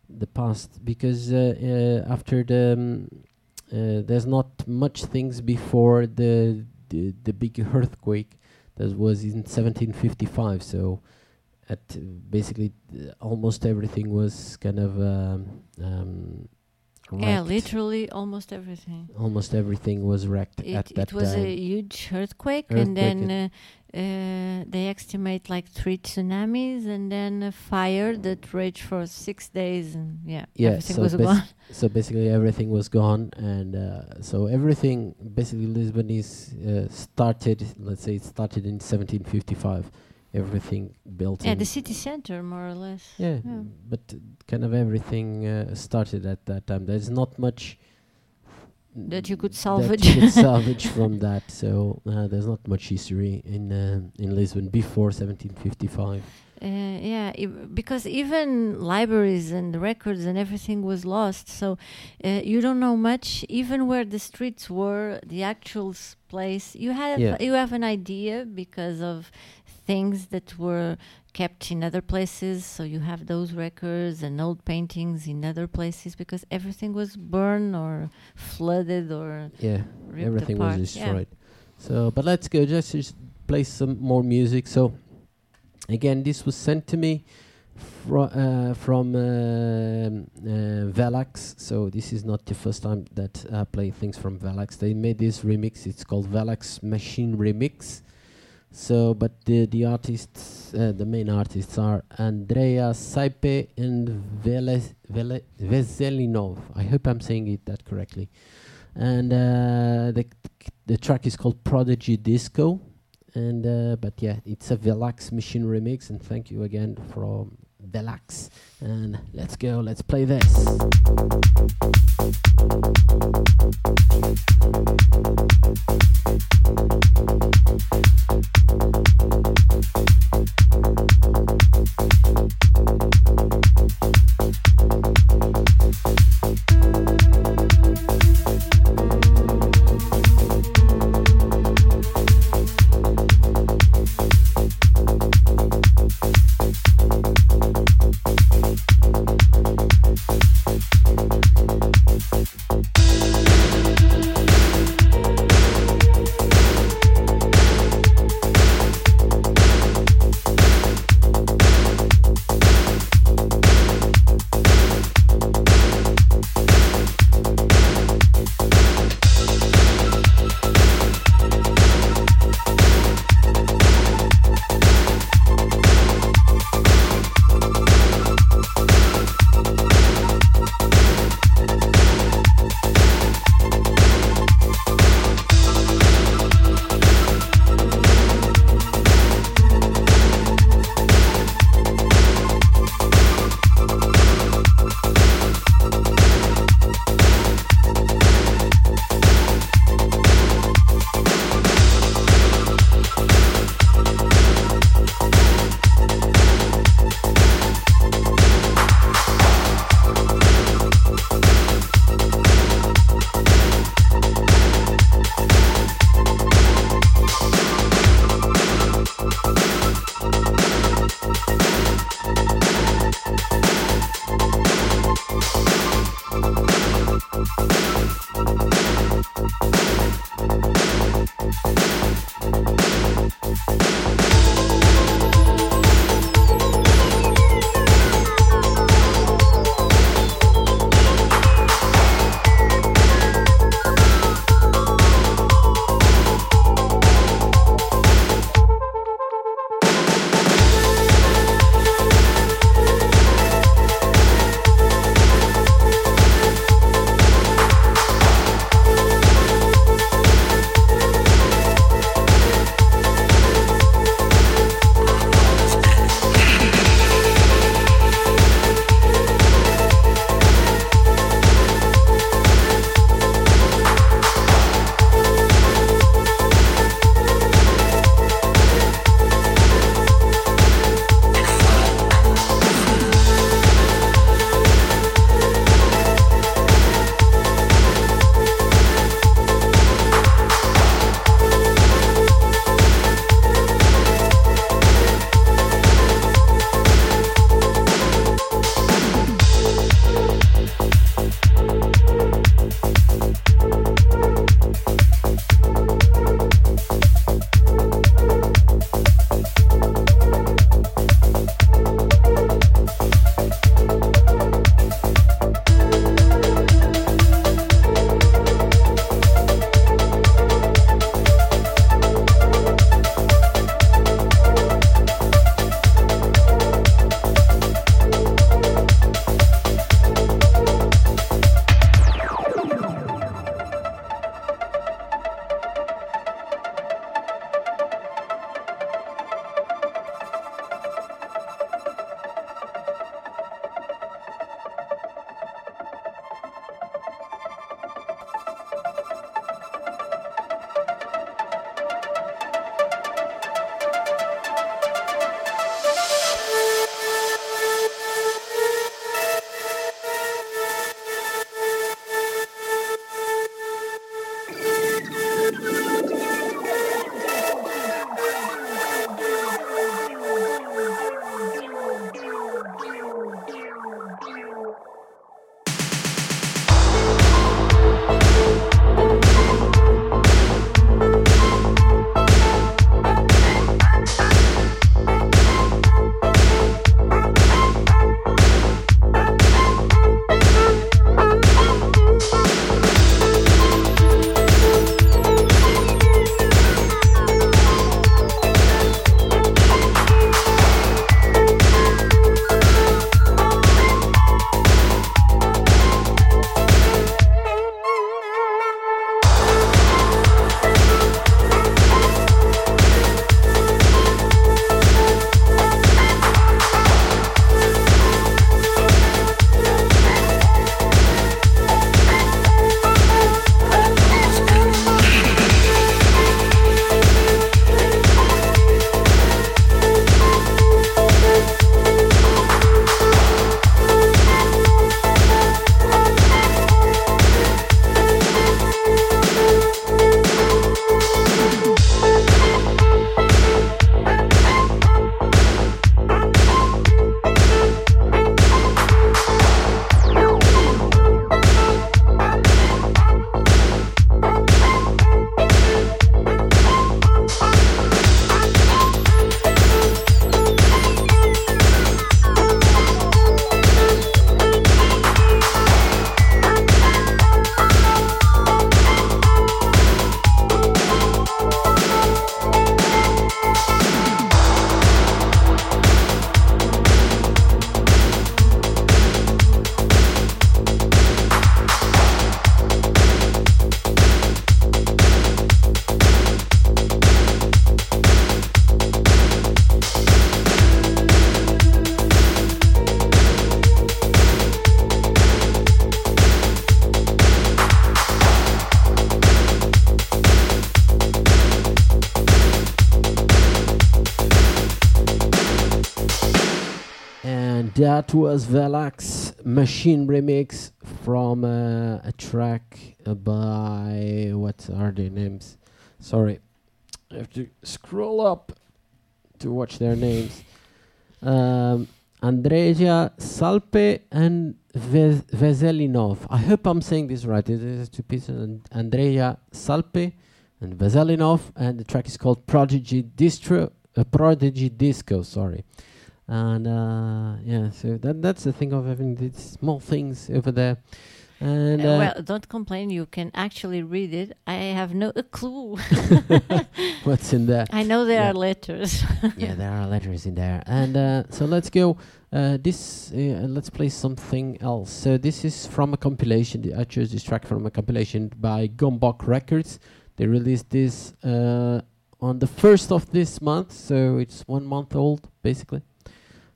[SPEAKER 1] the past, because uh, uh, after the, um, uh, there's not much things before the the, the big earthquake that was in 1755. So, at basically almost everything was kind of um, um,
[SPEAKER 2] yeah, literally almost everything.
[SPEAKER 1] Almost everything was wrecked
[SPEAKER 2] It,
[SPEAKER 1] at that time.
[SPEAKER 2] it was
[SPEAKER 1] time.
[SPEAKER 2] a huge earthquake,
[SPEAKER 1] Earthquake
[SPEAKER 2] and then uh, uh, they estimate like three tsunamis, and then a fire that raged for six days, and yeah,
[SPEAKER 1] Yeah,
[SPEAKER 2] everything
[SPEAKER 1] so
[SPEAKER 2] was gone.
[SPEAKER 1] so basically everything was gone and uh, so everything basically lisbon is uh, started let's say it started in 1755 everything built
[SPEAKER 2] Yeah,
[SPEAKER 1] in
[SPEAKER 2] the city center, more or less.
[SPEAKER 1] yeah,
[SPEAKER 2] yeah.
[SPEAKER 1] but uh, kind of everything uh, started at that time there's not much
[SPEAKER 2] That you could
[SPEAKER 1] that
[SPEAKER 2] salvage.
[SPEAKER 1] you could salvage from that so uh, there's not much history in uh, in lisbon before 1755
[SPEAKER 2] Uh, yeah, because even libraries and records and everything was lost. So uh, you don't know much, even where the streets were, the actual s- place. You have
[SPEAKER 1] Yeah.
[SPEAKER 2] you have an idea because of things that were kept in other places. So you have those records and old paintings in other places because everything was burned or flooded or
[SPEAKER 1] yeah everything
[SPEAKER 2] apart.
[SPEAKER 1] was
[SPEAKER 2] Yeah.
[SPEAKER 1] destroyed. So, but let's go. Just, just play some more music. So, again, this was sent to me fro- uh, from um, uh, Velax. So this is not the first time that I play things from Velax. They made this remix. It's called Velax Machine Remix. So, but the the artists, uh, the main artists are Andrea Saipe and Vele, Vele, Veselinov. I hope I'm saying it that correctly. And uh, the the track is called Prodigy Disco. And uh, but yeah, it's a Velax machine remix. And thank you again from Velax. And let's go, let's play this. Was Velax Machine Remix from uh, a track by. What are their names? Sorry. I have to scroll up to watch their names. Um, Andrea Salpe and Ve- Veselinov. I hope I'm saying this right. It is two pieces. And Andrea Salpe and Veselinov, and the track is called Prodigy Distro, uh, Prodigy Disco. Sorry, and uh, yeah, so that that's the thing of having these small things over there, and
[SPEAKER 2] Uh,
[SPEAKER 1] uh,
[SPEAKER 2] well, don't complain. You can actually read it. I have no a clue.
[SPEAKER 1] what's in there?
[SPEAKER 2] I know there
[SPEAKER 1] Yeah.
[SPEAKER 2] are letters.
[SPEAKER 1] yeah, there are letters in there, and uh, so let's go. Uh, this uh, let's play something else. So this is from a compilation. I chose this track from a compilation by Gomboc Records. They released this uh, on the first of this month, so it's one month old basically,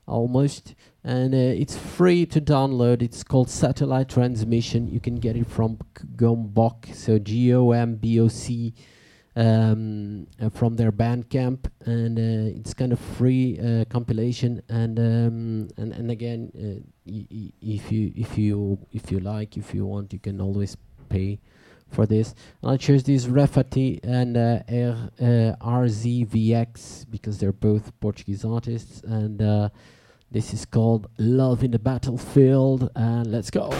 [SPEAKER 1] almost. And uh, it's free to download. It's called Satellite Transmission. You can get it from Gomboc, so G O M B O C um, uh, from their Bandcamp, and uh, it's kind of free uh, compilation. And um, and and again, uh, if you if you if you like, if you want, you can always pay for this. And I chose these Refati and uh, R, uh, RZVX because they're both Portuguese artists, and uh, this is called Love in the Battlefield. And let's go.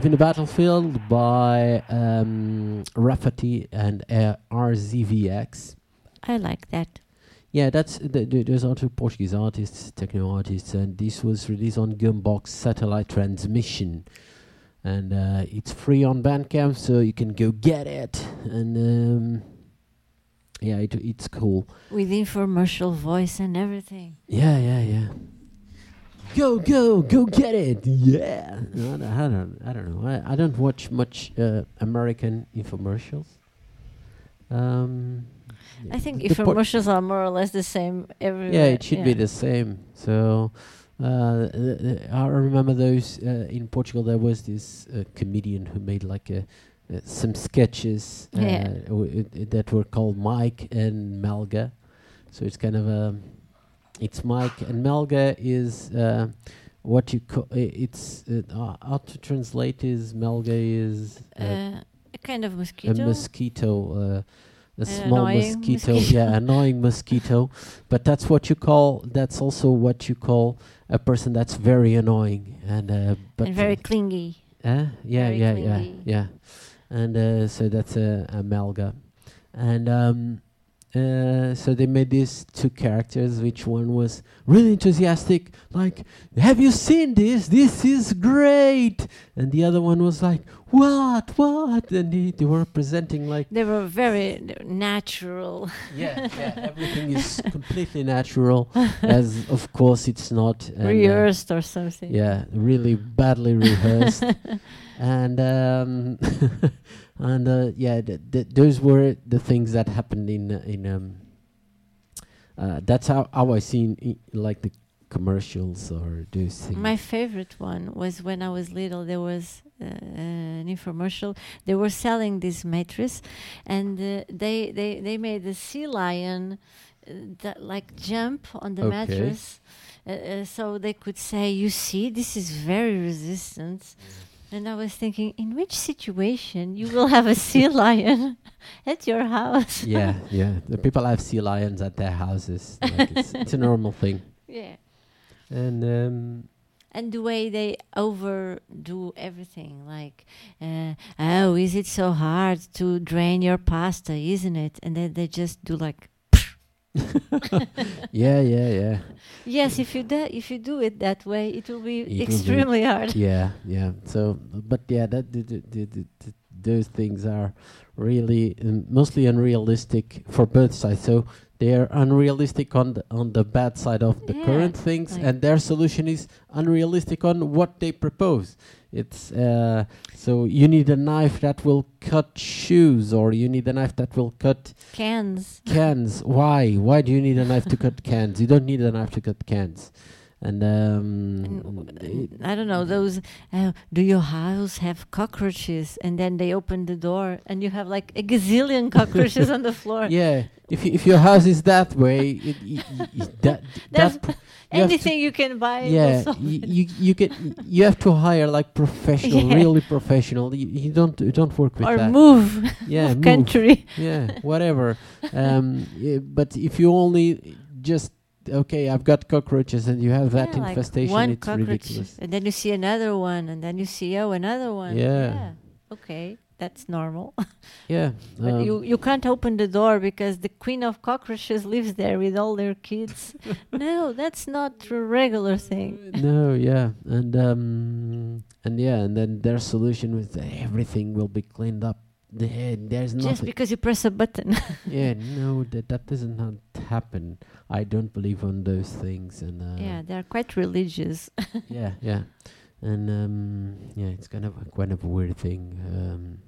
[SPEAKER 5] Love
[SPEAKER 1] in the Battlefield by um, Rafati and uh, RZVX.
[SPEAKER 2] I like that.
[SPEAKER 1] Yeah, that's th- th- there's also Portuguese artists, techno artists, and this was released on Gomboc's Satellite Transmission, and uh, it's free on Bandcamp, so you can go get it. And um, yeah, it, it's cool.
[SPEAKER 2] With infomercial voice and everything.
[SPEAKER 1] Yeah, yeah, yeah. Go, go, go get it! Yeah. I don't, I don't, I don't know. I, I don't watch much uh, American infomercials. Um,
[SPEAKER 2] I think
[SPEAKER 1] the Por-
[SPEAKER 2] infomercials are more or less the same everywhere.
[SPEAKER 1] Yeah, it should be the same. So, uh, th- th- I remember those uh, in Portugal. There was this uh, comedian who made like a, uh, some sketches uh,
[SPEAKER 2] Yeah.
[SPEAKER 1] w- i- that were called Mike and Melga. So it's kind of a, it's Mike and Melga is uh, what you call. It's uh, uh, how to translate is Melga is uh,
[SPEAKER 2] Uh, a kind of mosquito.
[SPEAKER 1] a
[SPEAKER 2] mosquito.
[SPEAKER 1] uh, a small mosquito,
[SPEAKER 2] mosquito.
[SPEAKER 1] yeah, annoying mosquito. But that's what you call. That's also what you call a person that's very annoying and uh, but
[SPEAKER 2] and very clingy.
[SPEAKER 1] uh, yeah,
[SPEAKER 2] very
[SPEAKER 1] yeah, yeah,
[SPEAKER 2] clingy.
[SPEAKER 1] yeah. And uh, so that's a, a Melga, and um, uh, so they made these two characters. Which one was really enthusiastic, like, "Have you seen this? This is great!" And the other one was like, "What? What?" And they, they were presenting like,
[SPEAKER 2] They were very natural.
[SPEAKER 1] "Yeah, yeah, everything is completely natural." As of course it's not. uh,
[SPEAKER 2] rehearsed or something.
[SPEAKER 1] yeah, really badly rehearsed. and um, and uh, yeah, th- th- those were the things that happened in uh, in um. Uh, that's how how I seen i- like the commercials or those things.
[SPEAKER 2] My favorite one was when I was little. There was uh, an infomercial. They were selling this mattress, and uh, they they they made the sea lion uh, that like jump on the
[SPEAKER 1] Okay.
[SPEAKER 2] mattress, uh, uh, so they could say, "You see, this is very resistant." And I was thinking, in which situation you will have a sea lion at your house?
[SPEAKER 1] yeah, yeah. The people have sea lions at their houses. Like it's, it's a normal thing.
[SPEAKER 2] yeah.
[SPEAKER 1] And um,
[SPEAKER 2] and the way they overdo everything like uh, oh is it so hard to drain your pasta isn't it and then they just do like
[SPEAKER 1] yeah, yeah, yeah.
[SPEAKER 2] yes if you do if you do it that way it will be
[SPEAKER 1] It will be-
[SPEAKER 2] extremely hard.
[SPEAKER 1] Yeah yeah. So but yeah that the, the, the, those things are really um, mostly unrealistic for both sides. So they're unrealistic on the on the bad side of the
[SPEAKER 2] Yeah,
[SPEAKER 1] current things
[SPEAKER 2] like-
[SPEAKER 1] and their solution is unrealistic on what they propose it's uh, so you need a knife that will cut shoes or you need a knife that will cut
[SPEAKER 2] cans.
[SPEAKER 1] cans. Why? Why do you need a knife to cut cans? You don't need a knife to cut cans and um
[SPEAKER 2] and, w- I don't know those. Uh, do your house have cockroaches? And then they open the door, and you have like a gazillion cockroaches on the floor.
[SPEAKER 1] yeah if if your house is that way it, y- that
[SPEAKER 2] That's
[SPEAKER 1] that you
[SPEAKER 2] Anything you can buy.
[SPEAKER 1] yeah you, you you get you have to hire like professional
[SPEAKER 2] Yeah.
[SPEAKER 1] really professional you, you don't you don't work with
[SPEAKER 2] or
[SPEAKER 1] that
[SPEAKER 2] move
[SPEAKER 1] yeah move.
[SPEAKER 2] country.
[SPEAKER 1] yeah whatever um yeah, but if you only just okay i've got cockroaches and you have that
[SPEAKER 2] Yeah, like
[SPEAKER 1] infestation
[SPEAKER 2] one
[SPEAKER 1] it's
[SPEAKER 2] cockroach,
[SPEAKER 1] ridiculous
[SPEAKER 2] and then you see another one, and then you see oh another one.
[SPEAKER 1] Yeah.
[SPEAKER 2] Okay, that's normal.
[SPEAKER 1] yeah
[SPEAKER 2] but
[SPEAKER 1] um,
[SPEAKER 2] you you can't open the door because the queen of cockroaches lives there with all their kids. no, that's not a regular thing.
[SPEAKER 1] no yeah and um and yeah and then their solution was that everything will be cleaned up there, there's
[SPEAKER 2] Just
[SPEAKER 1] nothing
[SPEAKER 2] because you press a button.
[SPEAKER 1] yeah no that that doesn't happen i don't believe on those things and uh,
[SPEAKER 2] yeah, they're quite religious.
[SPEAKER 1] yeah yeah and um yeah it's kind of a kind of a weird thing um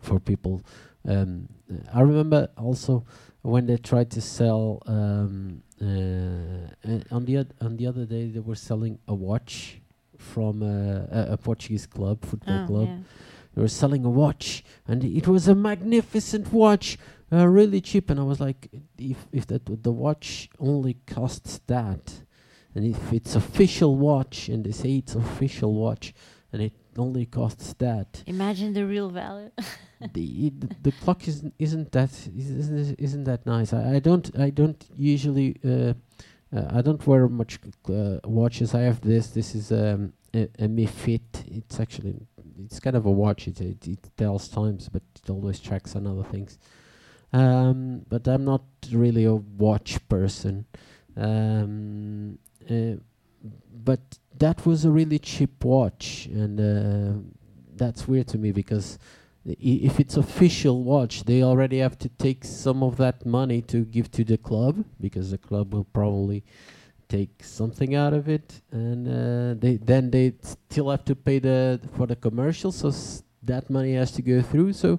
[SPEAKER 1] for people um i remember also when they tried to sell um uh, on the on the other day they were selling a watch from uh, a, a portuguese club football
[SPEAKER 2] Oh,
[SPEAKER 1] club
[SPEAKER 2] yeah.
[SPEAKER 1] They were selling a watch and it was a magnificent watch uh, really cheap and i was like if if that the watch only costs that and if it's official watch and they say it's official watch and it only costs that.
[SPEAKER 2] Imagine the real value.
[SPEAKER 1] the, the the clock isn't isn't that isn't isn't that nice. I, I don't I don't usually uh, uh, I don't wear much uh, watches. I have this. This is um, a, a Mi Fit. It's actually it's kind of a watch. It, it it tells times, but it always tracks on other things. Um, but I'm not really a watch person. Um, uh, but that was a really cheap watch, and uh, that's weird to me because if it's official watch, they already have to take some of that money to give to the club because the club will probably take something out of it, and uh, they then they still have to pay the for the commercial, so that money has to go through. So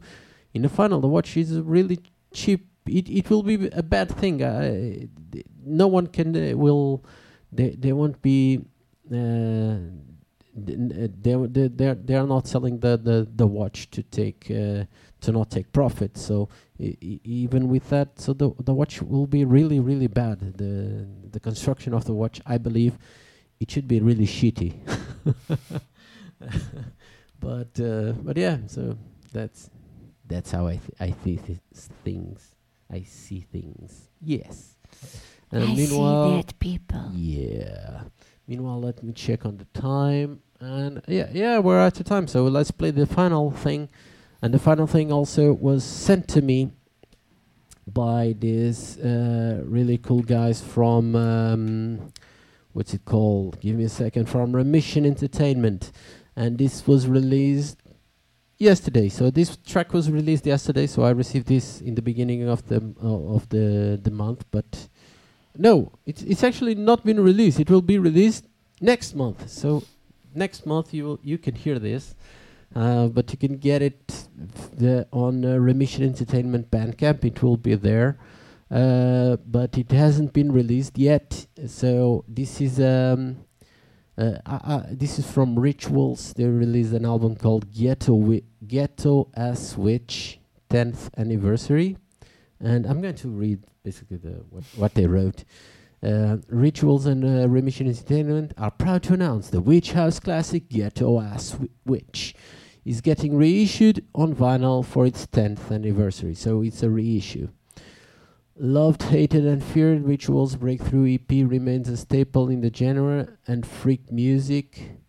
[SPEAKER 1] in the final, the watch is really cheap. It it will be a bad thing. Uh, no one can uh, will they they won't be. Uh, uh, they they they are not selling the the the watch to take uh, to not take profit. So even with that, so the the watch will be really really bad. The the construction of the watch, I believe, it should be really shitty. but uh, but yeah, so that's that's how I th- I see th- things. I see things. Yes. And
[SPEAKER 2] I see
[SPEAKER 1] meanwhile,
[SPEAKER 2] dead people.
[SPEAKER 1] yeah. Meanwhile, let me check on the time. And yeah, yeah, we're out of time. So let's play the final thing. And the final thing also was sent to me by these uh, really cool guys from um, what's it called? Give me a second. From Remission Entertainment, and this was released yesterday. So this track was released yesterday. So I received this in the beginning of the uh, of the the month, but no, it's it's actually not been released. It will be released next month. So next month you will, you can hear this, uh, but you can get it the on uh, Remission Entertainment Bandcamp. It will be there, uh, but it hasn't been released yet. So this is um. Uh, uh, uh, this is from Ritualz. They released an album called Ghetto Wi- Ghetto Ass Witch 10th Anniversary, and I'm going to read basically the what, what they wrote. Uh, Ritualz and uh, Remission Entertainment are proud to announce the Witch House classic Ghetto Wi- Witch is getting reissued on vinyl for its 10th anniversary. So it's a reissue. Loved, hated, and feared, Ritualz Breakthrough EP remains a staple in the genre and freak music.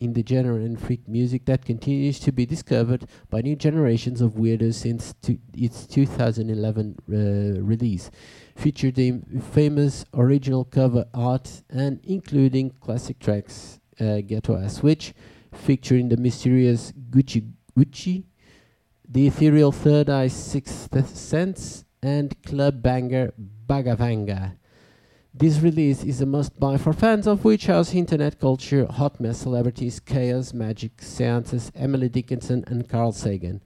[SPEAKER 1] In the genre and freak music that continues to be discovered by new generations of weirdos since its 2011 uh, release. Featured in famous original cover art and including classic tracks uh, Ghetto Ass Witch, featuring the mysterious Gucci Gucci, the ethereal Third Eye Sixth Sense, and club banger Bagavanga. This release is a must buy for fans of Witch House, internet culture, hot mess celebrities, chaos, magic, seances, Emily Dickinson, and Carl Sagan.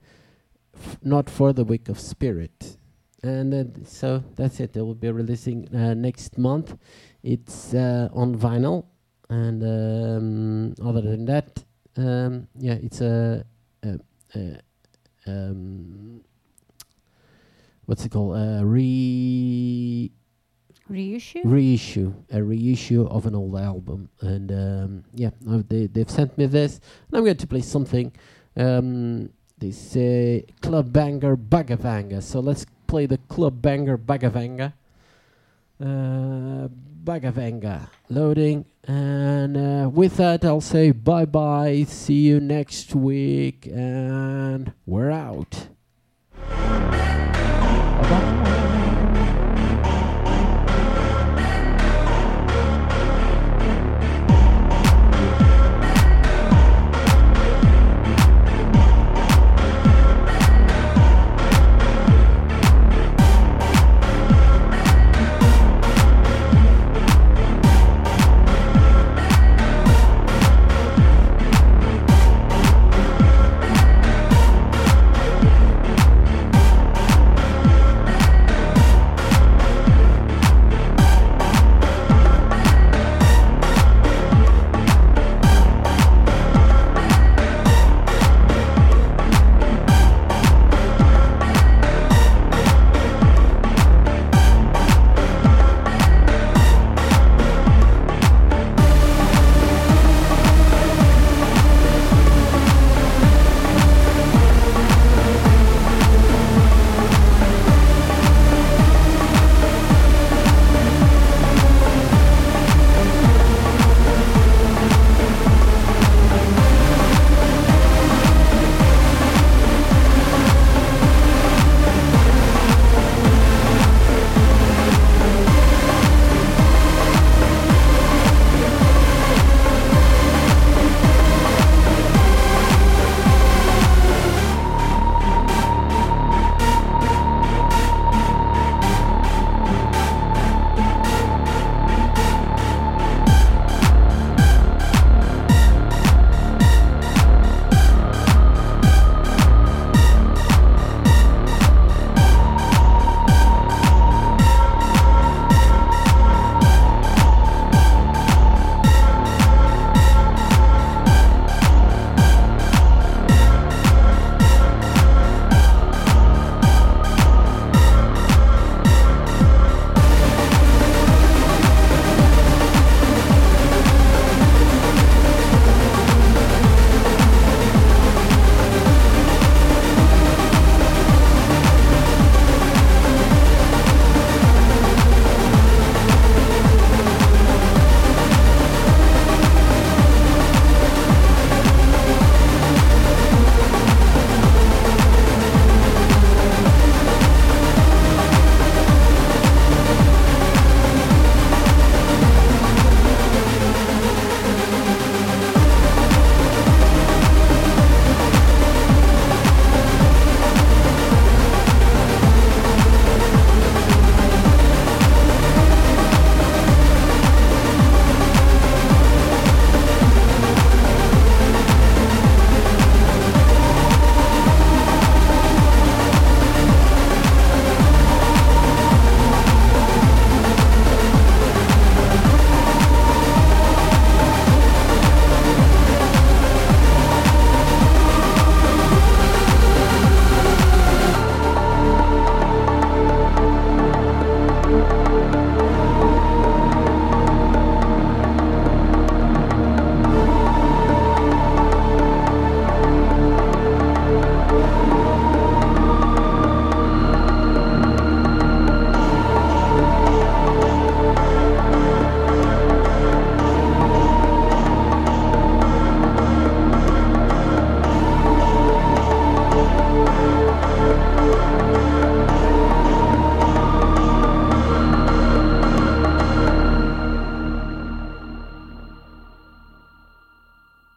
[SPEAKER 1] F- not for the weak of spirit. And uh, so that's it. They will be releasing uh, next month. It's uh, on vinyl. And um, other than that, um, yeah, it's a. a, a um, what's it called? A re
[SPEAKER 2] Reissue?
[SPEAKER 1] reissue, a reissue of an old album, and um, yeah, they they've sent me this, and I'm going to play something. Um, they say club banger Bagavanga, so let's play the club banger Bagavanga. Uh, Bagavanga loading, and uh, with that, I'll say bye bye. See you next week, and we're out.